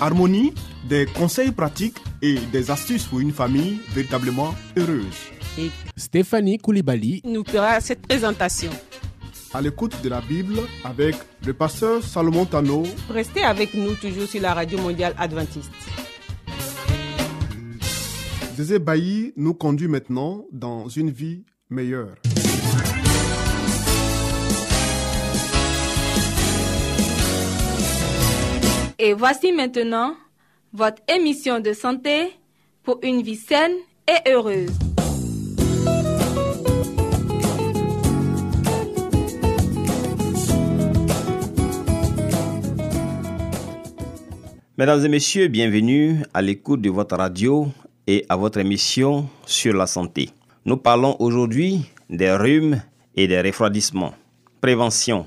Harmonie, des conseils pratiques et des astuces pour une famille véritablement heureuse. et Stéphanie Koulibaly, nous fera cette présentation. À l'écoute de la Bible avec le pasteur Salomon Tano, Restez avec nous toujours sur la radio mondiale adventiste. Zézé Bailly nous conduit maintenant dans une vie meilleure. Et voici maintenant votre émission de santé pour une vie saine et heureuse. Mesdames et messieurs, bienvenue à l'écoute de votre radio et à votre émission sur la santé. Nous parlons aujourd'hui des rhumes et des refroidissements. Prévention.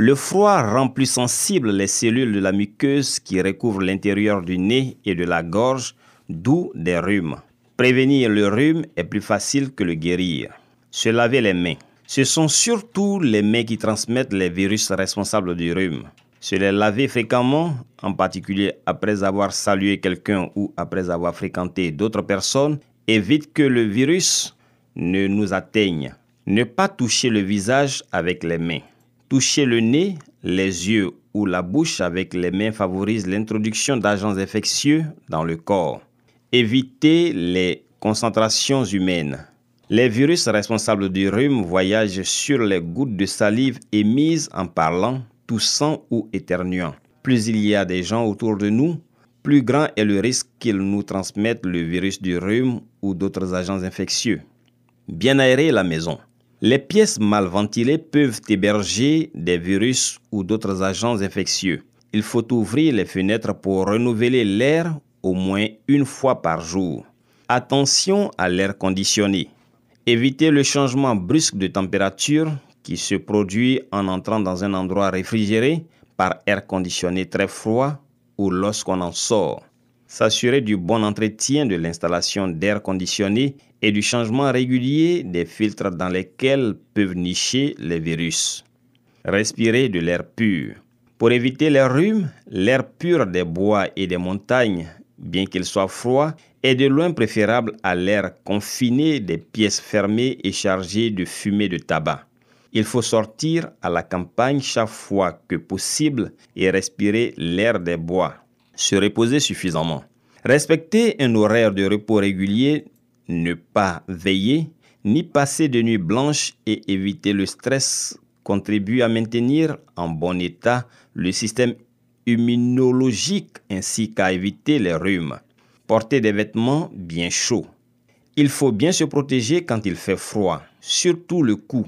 Le froid rend plus sensibles les cellules de la muqueuse qui recouvrent l'intérieur du nez et de la gorge, d'où des rhumes. Prévenir le rhume est plus facile que le guérir. Se laver les mains. Ce sont surtout les mains qui transmettent les virus responsables du rhume. Se les laver fréquemment, en particulier après avoir salué quelqu'un ou après avoir fréquenté d'autres personnes, évite que le virus ne nous atteigne. Ne pas toucher le visage avec les mains. Toucher le nez, les yeux ou la bouche avec les mains favorise l'introduction d'agents infectieux dans le corps. Éviter les concentrations humaines. Les virus responsables du rhume voyagent sur les gouttes de salive émises en parlant, toussant ou éternuant. Plus il y a des gens autour de nous, plus grand est le risque qu'ils nous transmettent le virus du rhume ou d'autres agents infectieux. Bien aérer la maison. Les pièces mal ventilées peuvent héberger des virus ou d'autres agents infectieux. Il faut ouvrir les fenêtres pour renouveler l'air au moins une fois par jour. Attention à l'air conditionné. Évitez le changement brusque de température qui se produit en entrant dans un endroit réfrigéré par air conditionné très froid ou lorsqu'on en sort. S'assurer du bon entretien de l'installation d'air conditionné et du changement régulier des filtres dans lesquels peuvent nicher les virus. Respirer de l'air pur. Pour éviter les rhumes, l'air pur des bois et des montagnes, bien qu'il soit froid, est de loin préférable à l'air confiné des pièces fermées et chargées de fumée de tabac. Il faut sortir à la campagne chaque fois que possible et respirer l'air des bois. Se reposer suffisamment. Respecter un horaire de repos régulier, ne pas veiller, ni passer de nuit blanche et éviter le stress contribue à maintenir en bon état le système immunologique ainsi qu'à éviter les rhumes. Porter des vêtements bien chauds. Il faut bien se protéger quand il fait froid, surtout le cou,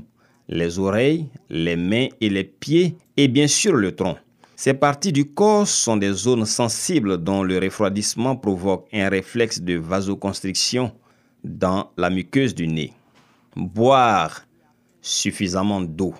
les oreilles, les mains et les pieds et bien sûr le tronc. Ces parties du corps sont des zones sensibles dont le refroidissement provoque un réflexe de vasoconstriction dans la muqueuse du nez. Boire suffisamment d'eau.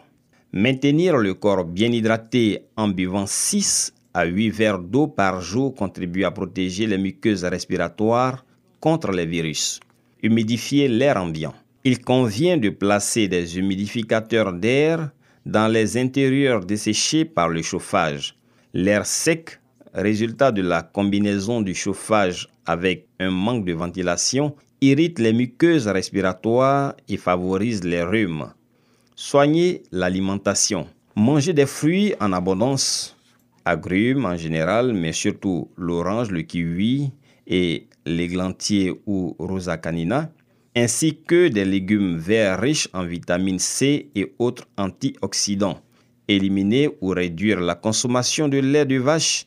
Maintenir le corps bien hydraté en buvant 6 à 8 verres d'eau par jour contribue à protéger les muqueuses respiratoires contre les virus. Humidifier l'air ambiant. Il convient de placer des humidificateurs d'air dans les intérieurs desséchés par le chauffage. L'air sec, résultat de la combinaison du chauffage avec un manque de ventilation, irrite les muqueuses respiratoires et favorise les rhumes. Soigner l'alimentation. Manger des fruits en abondance, agrumes en général, mais surtout l'orange, le kiwi et l'églantier ou rosa canina, ainsi que des légumes verts riches en vitamine C et autres antioxydants. Éliminer ou réduire la consommation de lait de vache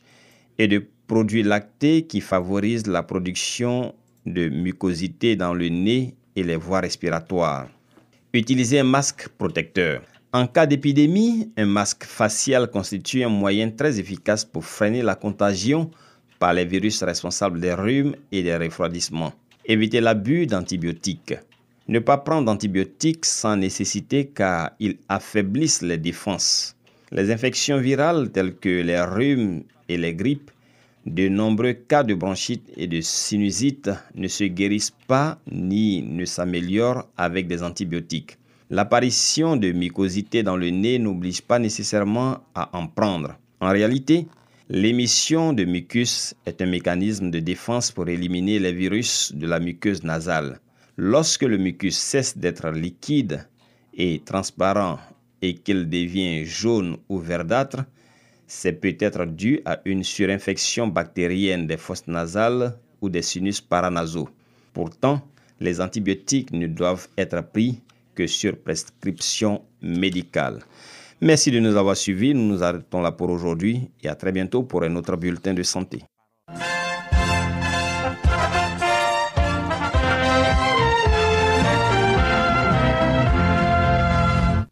et de produits lactés qui favorisent la production de mucosité dans le nez et les voies respiratoires. Utiliser un masque protecteur. En cas d'épidémie, un masque facial constitue un moyen très efficace pour freiner la contagion par les virus responsables des rhumes et des refroidissements. Éviter l'abus d'antibiotiques. Ne pas prendre d'antibiotiques sans nécessité car ils affaiblissent les défenses. Les infections virales telles que les rhumes et les grippes, de nombreux cas de bronchite et de sinusite ne se guérissent pas ni ne s'améliorent avec des antibiotiques. L'apparition de mycosité dans le nez n'oblige pas nécessairement à en prendre. En réalité, l'émission de mucus est un mécanisme de défense pour éliminer les virus de la muqueuse nasale. Lorsque le mucus cesse d'être liquide et transparent et qu'il devient jaune ou verdâtre, c'est peut-être dû à une surinfection bactérienne des fosses nasales ou des sinus paranasaux. Pourtant, les antibiotiques ne doivent être pris que sur prescription médicale. Merci de nous avoir suivis. Nous nous arrêtons là pour aujourd'hui et à très bientôt pour un autre bulletin de santé.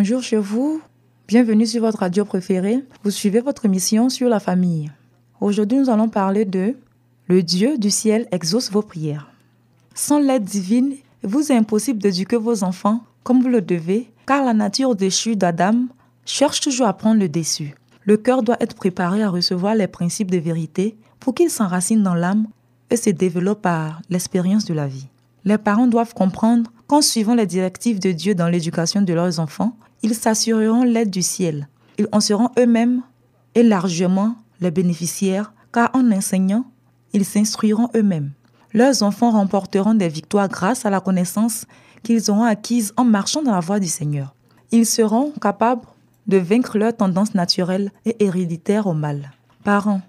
Bonjour chez vous, bienvenue sur votre radio préférée. Vous suivez votre émission sur la famille. Aujourd'hui, nous allons parler de Le Dieu du ciel exauce vos prières. Sans l'aide divine, vous est impossible d'éduquer vos enfants comme vous le devez, car la nature déchue d'Adam cherche toujours à prendre le dessus. Le cœur doit être préparé à recevoir les principes de vérité pour qu'ils s'enracinent dans l'âme et se développent par l'expérience de la vie. Les parents doivent comprendre qu'en suivant les directives de Dieu dans l'éducation de leurs enfants, ils s'assureront l'aide du ciel. Ils en seront eux-mêmes et largement les bénéficiaires, car en enseignant, ils s'instruiront eux-mêmes. Leurs enfants remporteront des victoires grâce à la connaissance qu'ils auront acquise en marchant dans la voie du Seigneur. Ils seront capables de vaincre leurs tendances naturelles et héréditaires au mal. Parents,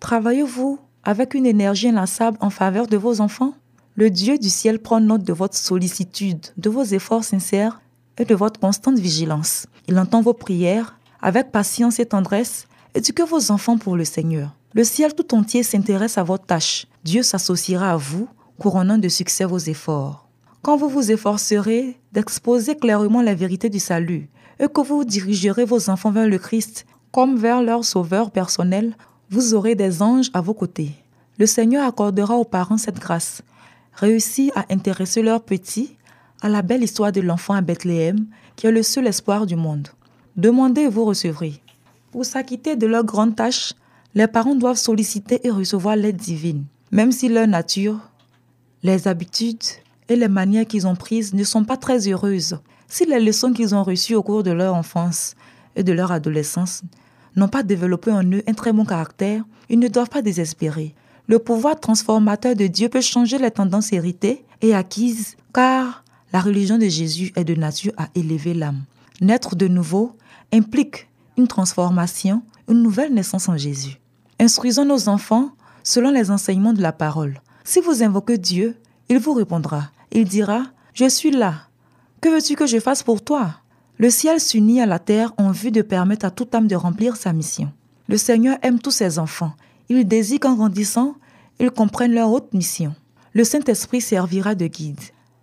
travaillez-vous avec une énergie inlassable en faveur de vos enfants? Le Dieu du ciel prend note de votre sollicitude, de vos efforts sincères et de votre constante vigilance. Il entend vos prières avec patience et tendresse. Éduquez vos enfants pour le Seigneur. Le ciel tout entier s'intéresse à votre tâche. Dieu s'associera à vous, couronnant de succès vos efforts. Quand vous vous efforcerez d'exposer clairement la vérité du salut et que vous dirigerez vos enfants vers le Christ comme vers leur sauveur personnel, vous aurez des anges à vos côtés. Le Seigneur accordera aux parents cette grâce. Réussir à intéresser leurs petits à la belle histoire de l'enfant à Bethléem, qui est le seul espoir du monde. Demandez et vous recevrez. Pour s'acquitter de leur grande tâche, les parents doivent solliciter et recevoir l'aide divine, même si leur nature, les habitudes et les manières qu'ils ont prises ne sont pas très heureuses. Si les leçons qu'ils ont reçues au cours de leur enfance et de leur adolescence n'ont pas développé en eux un très bon caractère, ils ne doivent pas désespérer. Le pouvoir transformateur de Dieu peut changer les tendances héritées et acquises, car la religion de Jésus est de nature à élever l'âme. Naître de nouveau implique une transformation, une nouvelle naissance en Jésus. Instruisons nos enfants selon les enseignements de la parole. Si vous invoquez Dieu, il vous répondra. Il dira, Je suis là. Que veux-tu que je fasse pour toi? Le ciel s'unit à la terre en vue de permettre à toute âme de remplir sa mission. Le Seigneur aime tous ses enfants. Il désire qu'en grandissant, ils comprennent leur haute mission. Le Saint-Esprit servira de guide.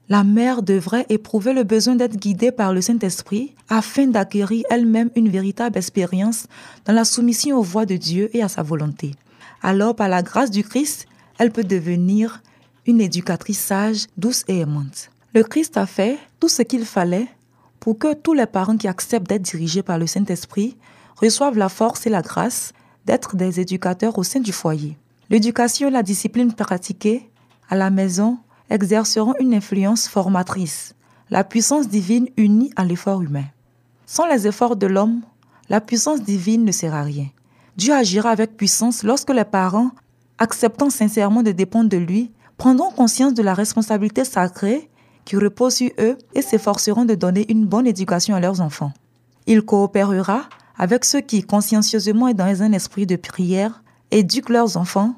La mère devrait éprouver le besoin d'être guidée par le Saint-Esprit afin d'acquérir elle-même une véritable expérience dans la soumission aux voies de Dieu et à sa volonté. Alors, par la grâce du Christ, elle peut devenir une éducatrice sage, douce et aimante. Le Christ a fait tout ce qu'il fallait pour que tous les parents qui acceptent d'être dirigés par le Saint-Esprit reçoivent la force et la grâce d'être des éducateurs au sein du foyer. L'éducation et la discipline pratiquée à la maison exerceront une influence formatrice, la puissance divine unie à l'effort humain. Sans les efforts de l'homme, la puissance divine ne sert à rien. Dieu agira avec puissance lorsque les parents, acceptant sincèrement de dépendre de lui, prendront conscience de la responsabilité sacrée qui repose sur eux et s'efforceront de donner une bonne éducation à leurs enfants. Il coopérera avec ceux qui, consciencieusement et dans un esprit de prière, éduquent leurs enfants,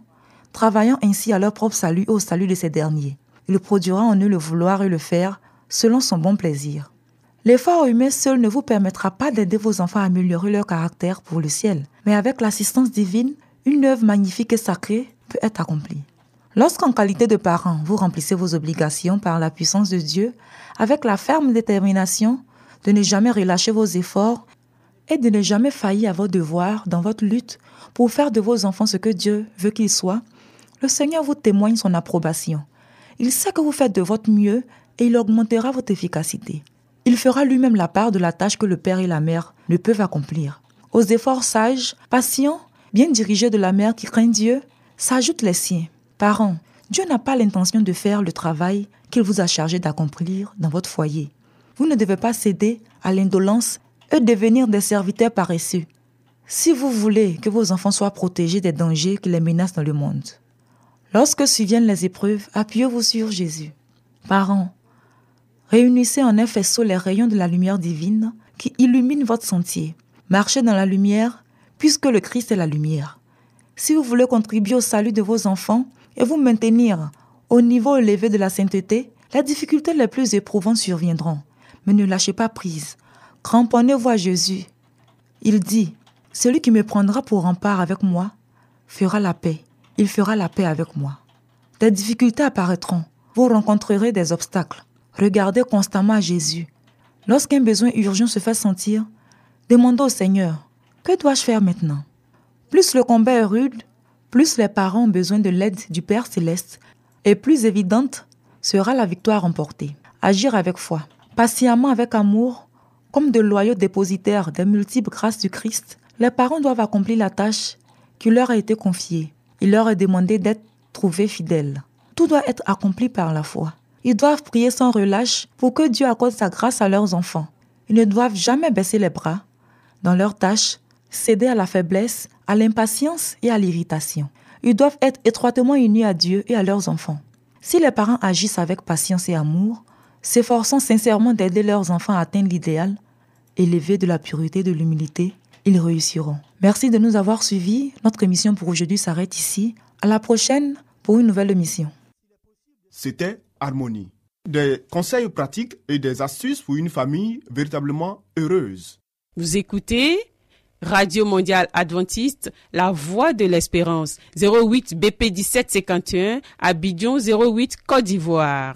travaillant ainsi à leur propre salut et au salut de ces derniers. Il produira en eux le vouloir et le faire selon son bon plaisir. L'effort humain seul ne vous permettra pas d'aider vos enfants à améliorer leur caractère pour le ciel, mais avec l'assistance divine, une œuvre magnifique et sacrée peut être accomplie. Lorsqu'en qualité de parent, vous remplissez vos obligations par la puissance de Dieu, avec la ferme détermination de ne jamais relâcher vos efforts et de ne jamais faillir à vos devoirs dans votre lutte pour faire de vos enfants ce que Dieu veut qu'ils soient, le Seigneur vous témoigne son approbation. Il sait que vous faites de votre mieux et il augmentera votre efficacité. Il fera lui-même la part de la tâche que le père et la mère ne peuvent accomplir. Aux efforts sages, patients, bien dirigés de la mère qui craint Dieu, s'ajoutent les siens. Parents, Dieu n'a pas l'intention de faire le travail qu'il vous a chargé d'accomplir dans votre foyer. Vous ne devez pas céder à l'indolence devenir des serviteurs paresseux. Si vous voulez que vos enfants soient protégés des dangers qui les menacent dans le monde. Lorsque surviennent les épreuves, appuyez-vous sur Jésus. Parents, réunissez en un faisceau les rayons de la lumière divine qui illumine votre sentier. Marchez dans la lumière, puisque le Christ est la lumière. Si vous voulez contribuer au salut de vos enfants, et vous maintenir au niveau élevé de la sainteté, les difficultés les plus éprouvantes surviendront. Mais ne lâchez pas prise. Cramponnez-vous à Jésus. Il dit, Celui qui me prendra pour rempart avec moi fera la paix. Il fera la paix avec moi. Des difficultés apparaîtront. Vous rencontrerez des obstacles. Regardez constamment à Jésus. Lorsqu'un besoin urgent se fait sentir, demandez au Seigneur, que dois-je faire maintenant? Plus le combat est rude, plus les parents ont besoin de l'aide du Père céleste et plus évidente sera la victoire remportée. Agir avec foi, patiemment avec amour, comme de loyaux dépositaires des multiples grâces du Christ, les parents doivent accomplir la tâche qui leur a été confiée. Il leur est demandé d'être trouvés fidèles. Tout doit être accompli par la foi. Ils doivent prier sans relâche pour que Dieu accorde sa grâce à leurs enfants. Ils ne doivent jamais baisser les bras dans leurs tâches, céder à la faiblesse à l'impatience et à l'irritation. Ils doivent être étroitement unis à Dieu et à leurs enfants. Si les parents agissent avec patience et amour, s'efforçant sincèrement d'aider leurs enfants à atteindre l'idéal, élevé de la pureté et de l'humilité, ils réussiront. Merci de nous avoir suivis. Notre émission pour aujourd'hui s'arrête ici. À la prochaine pour une nouvelle émission. C'était Harmonie. Des conseils pratiques et des astuces pour une famille véritablement heureuse. Vous écoutez Radio Mondiale Adventiste, La Voix de l'Espérance, 08 BP 1751, Abidjan 08 Côte d'Ivoire.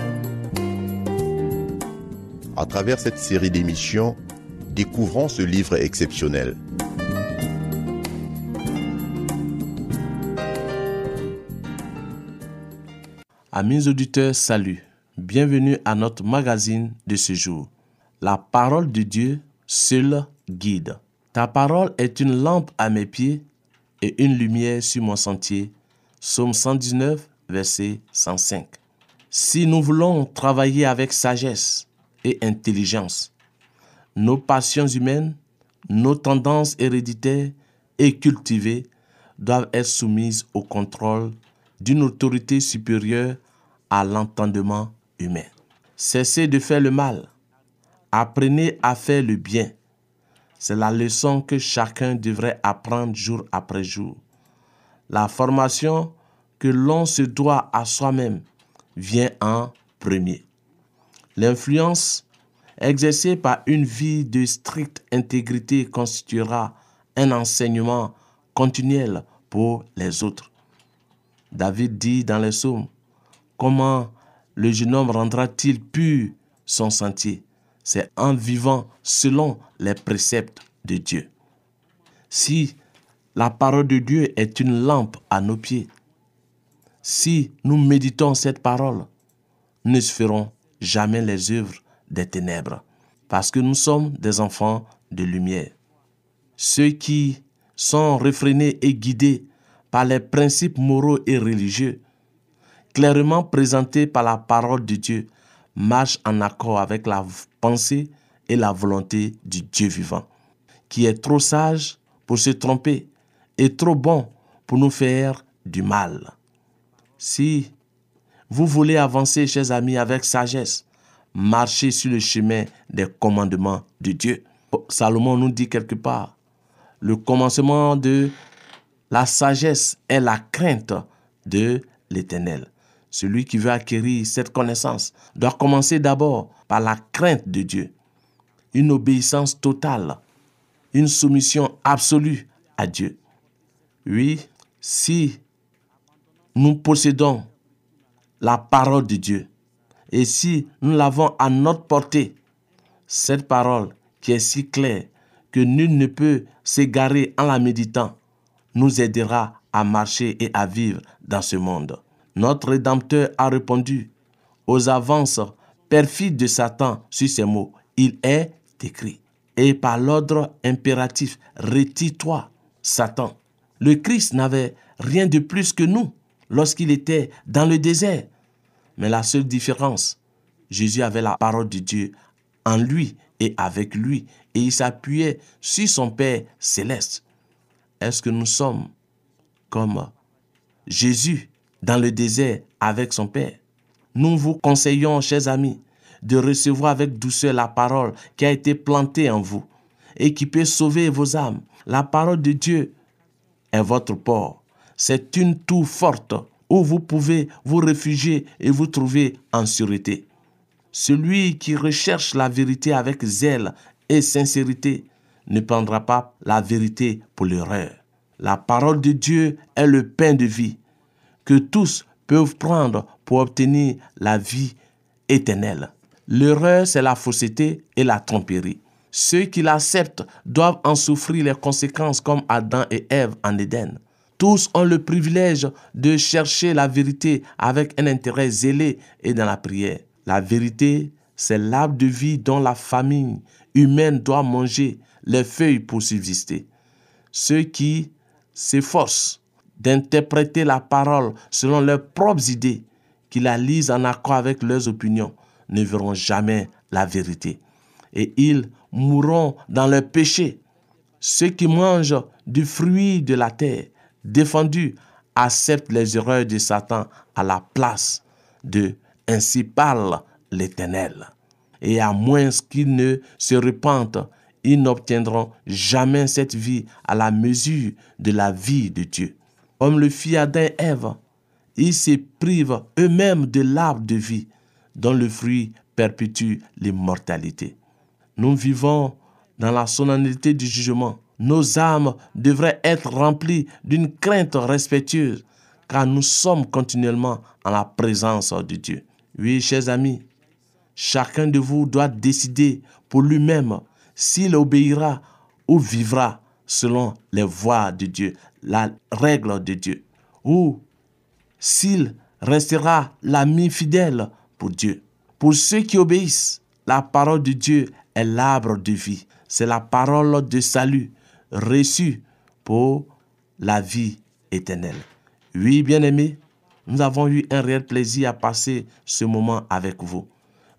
À travers cette série d'émissions, découvrons ce livre exceptionnel. Amis auditeurs, salut. Bienvenue à notre magazine de ce jour. La parole de Dieu, seul guide. Ta parole est une lampe à mes pieds et une lumière sur mon sentier. Psaume 119, verset 105. Si nous voulons travailler avec sagesse et intelligence, nos passions humaines, nos tendances héréditaires et cultivées doivent être soumises au contrôle d'une autorité supérieure à l'entendement humain. Cessez de faire le mal. Apprenez à faire le bien. C'est la leçon que chacun devrait apprendre jour après jour. La formation que l'on se doit à soi-même vient en premier. L'influence exercée par une vie de stricte intégrité constituera un enseignement continuel pour les autres. David dit dans les psaumes, comment le jeune homme rendra-t-il pur son sentier? C'est en vivant selon les préceptes de Dieu. Si la parole de Dieu est une lampe à nos pieds, si nous méditons cette parole, nous ne ferons jamais les œuvres des ténèbres, parce que nous sommes des enfants de lumière. Ceux qui sont réfrénés et guidés par les principes moraux et religieux, clairement présentés par la parole de Dieu, marchent en accord avec la pensée et la volonté du Dieu vivant, qui est trop sage pour se tromper et trop bon pour nous faire du mal. Si vous voulez avancer, chers amis, avec sagesse, marchez sur le chemin des commandements de Dieu. Salomon nous dit quelque part, le commencement de la sagesse est la crainte de l'Éternel. Celui qui veut acquérir cette connaissance doit commencer d'abord par la crainte de Dieu, une obéissance totale, une soumission absolue à Dieu. Oui, si nous possédons la parole de Dieu et si nous l'avons à notre portée, cette parole qui est si claire que nul ne peut s'égarer en la méditant, nous aidera à marcher et à vivre dans ce monde. Notre Rédempteur a répondu aux avances perfides de Satan sur ces mots. Il est écrit. Et par l'ordre impératif, retire-toi, Satan. Le Christ n'avait rien de plus que nous lorsqu'il était dans le désert. Mais la seule différence, Jésus avait la parole de Dieu en lui et avec lui, et il s'appuyait sur son Père céleste. Est-ce que nous sommes comme Jésus dans le désert avec son Père? Nous vous conseillons, chers amis, de recevoir avec douceur la parole qui a été plantée en vous et qui peut sauver vos âmes. La parole de Dieu est votre port. C'est une tour forte où vous pouvez vous réfugier et vous trouver en sûreté. Celui qui recherche la vérité avec zèle et sincérité ne prendra pas la vérité pour l'erreur. La parole de Dieu est le pain de vie que tous peuvent prendre pour obtenir la vie éternelle. L'erreur, c'est la fausseté et la tromperie. Ceux qui l'acceptent doivent en souffrir les conséquences comme Adam et Ève en Éden. Tous ont le privilège de chercher la vérité avec un intérêt zélé et dans la prière. La vérité, c'est l'arbre de vie dont la famille humaine doit manger les feuilles pour subsister. Ceux qui s'efforcent d'interpréter la parole selon leurs propres idées, qui la lisent en accord avec leurs opinions, ne verront jamais la vérité. Et ils mourront dans leur péché. Ceux qui mangent du fruit de la terre, défendus, acceptent les erreurs de Satan à la place de ainsi parle l'Éternel. Et à moins qu'ils ne se repentent, ils n'obtiendront jamais cette vie à la mesure de la vie de Dieu. Comme le fit Adam et Ève, ils se privent eux-mêmes de l'arbre de vie dont le fruit perpétue l'immortalité. Nous vivons dans la solennité du jugement. Nos âmes devraient être remplies d'une crainte respectueuse, car nous sommes continuellement en la présence de Dieu. Oui, chers amis, chacun de vous doit décider pour lui-même s'il obéira ou vivra selon les voies de Dieu, la règle de Dieu, ou s'il restera l'ami fidèle pour Dieu. Pour ceux qui obéissent, la parole de Dieu est l'arbre de vie. C'est la parole de salut reçue pour la vie éternelle. Oui, bien-aimés, nous avons eu un réel plaisir à passer ce moment avec vous.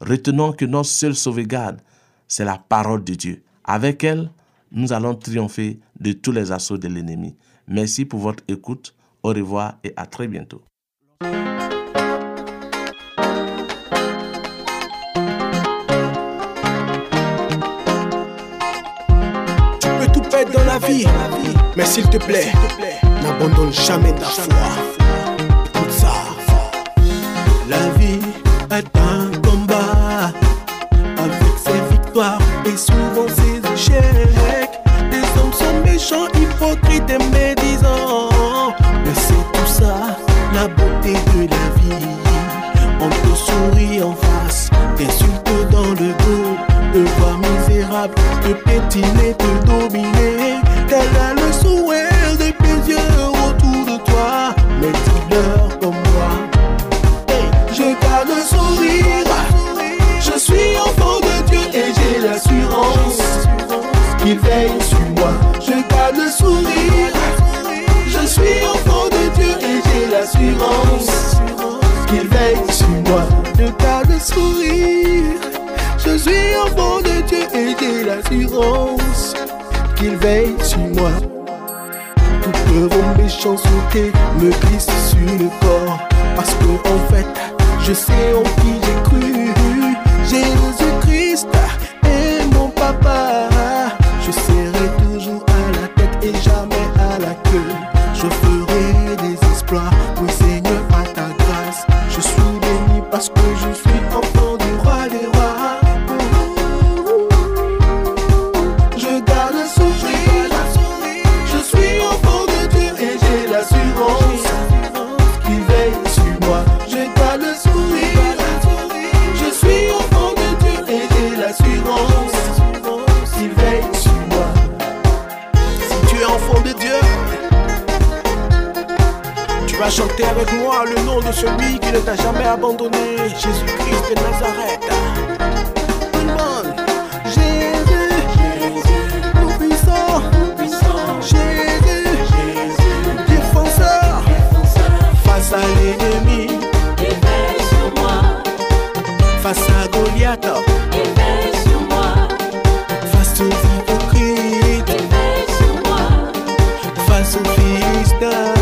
Retenons que notre seule sauvegarde, c'est la parole de Dieu. Avec elle, nous allons triompher de tous les assauts de l'ennemi. Merci pour votre écoute. Au revoir et à très bientôt. S'il te plaît, n'abandonne jamais ta foi. Écoute ça. La vie est un combat avec ses victoires et souvent ses échecs. Les hommes sont méchants, hypocrites et médisants. Mais c'est tout ça, la beauté de la vie. On te sourit en face, t'insulte dans le dos, te voir misérable, te pétiner, te dominer. Tel est le sourire des plaisirs autour de toi, mais tu comme moi. Je garde le sourire, je suis enfant de Dieu et j'ai l'assurance qu'il veille sur moi. Je garde le sourire, je suis enfant de Dieu et j'ai l'assurance qu'il veille sur moi. Je garde le sourire, je suis enfant de Dieu et j'ai l'assurance. Toutes vos méchancetés me glissent sur le corps. Parce que en fait, je sais en qui j'ai cru. Jésus-Christ est mon papa. Je serai toujours à la tête et jamais à la queue. Je ferai des exploits, oui Seigneur, à ta grâce. Je suis béni parce que je suis Jésus-Christ de Nazareth. Monde. Jésus, tout puissant, Jésus, défenseur, face à l'ennemi, face à Goliath, face aux hypocrites, face aux philistins,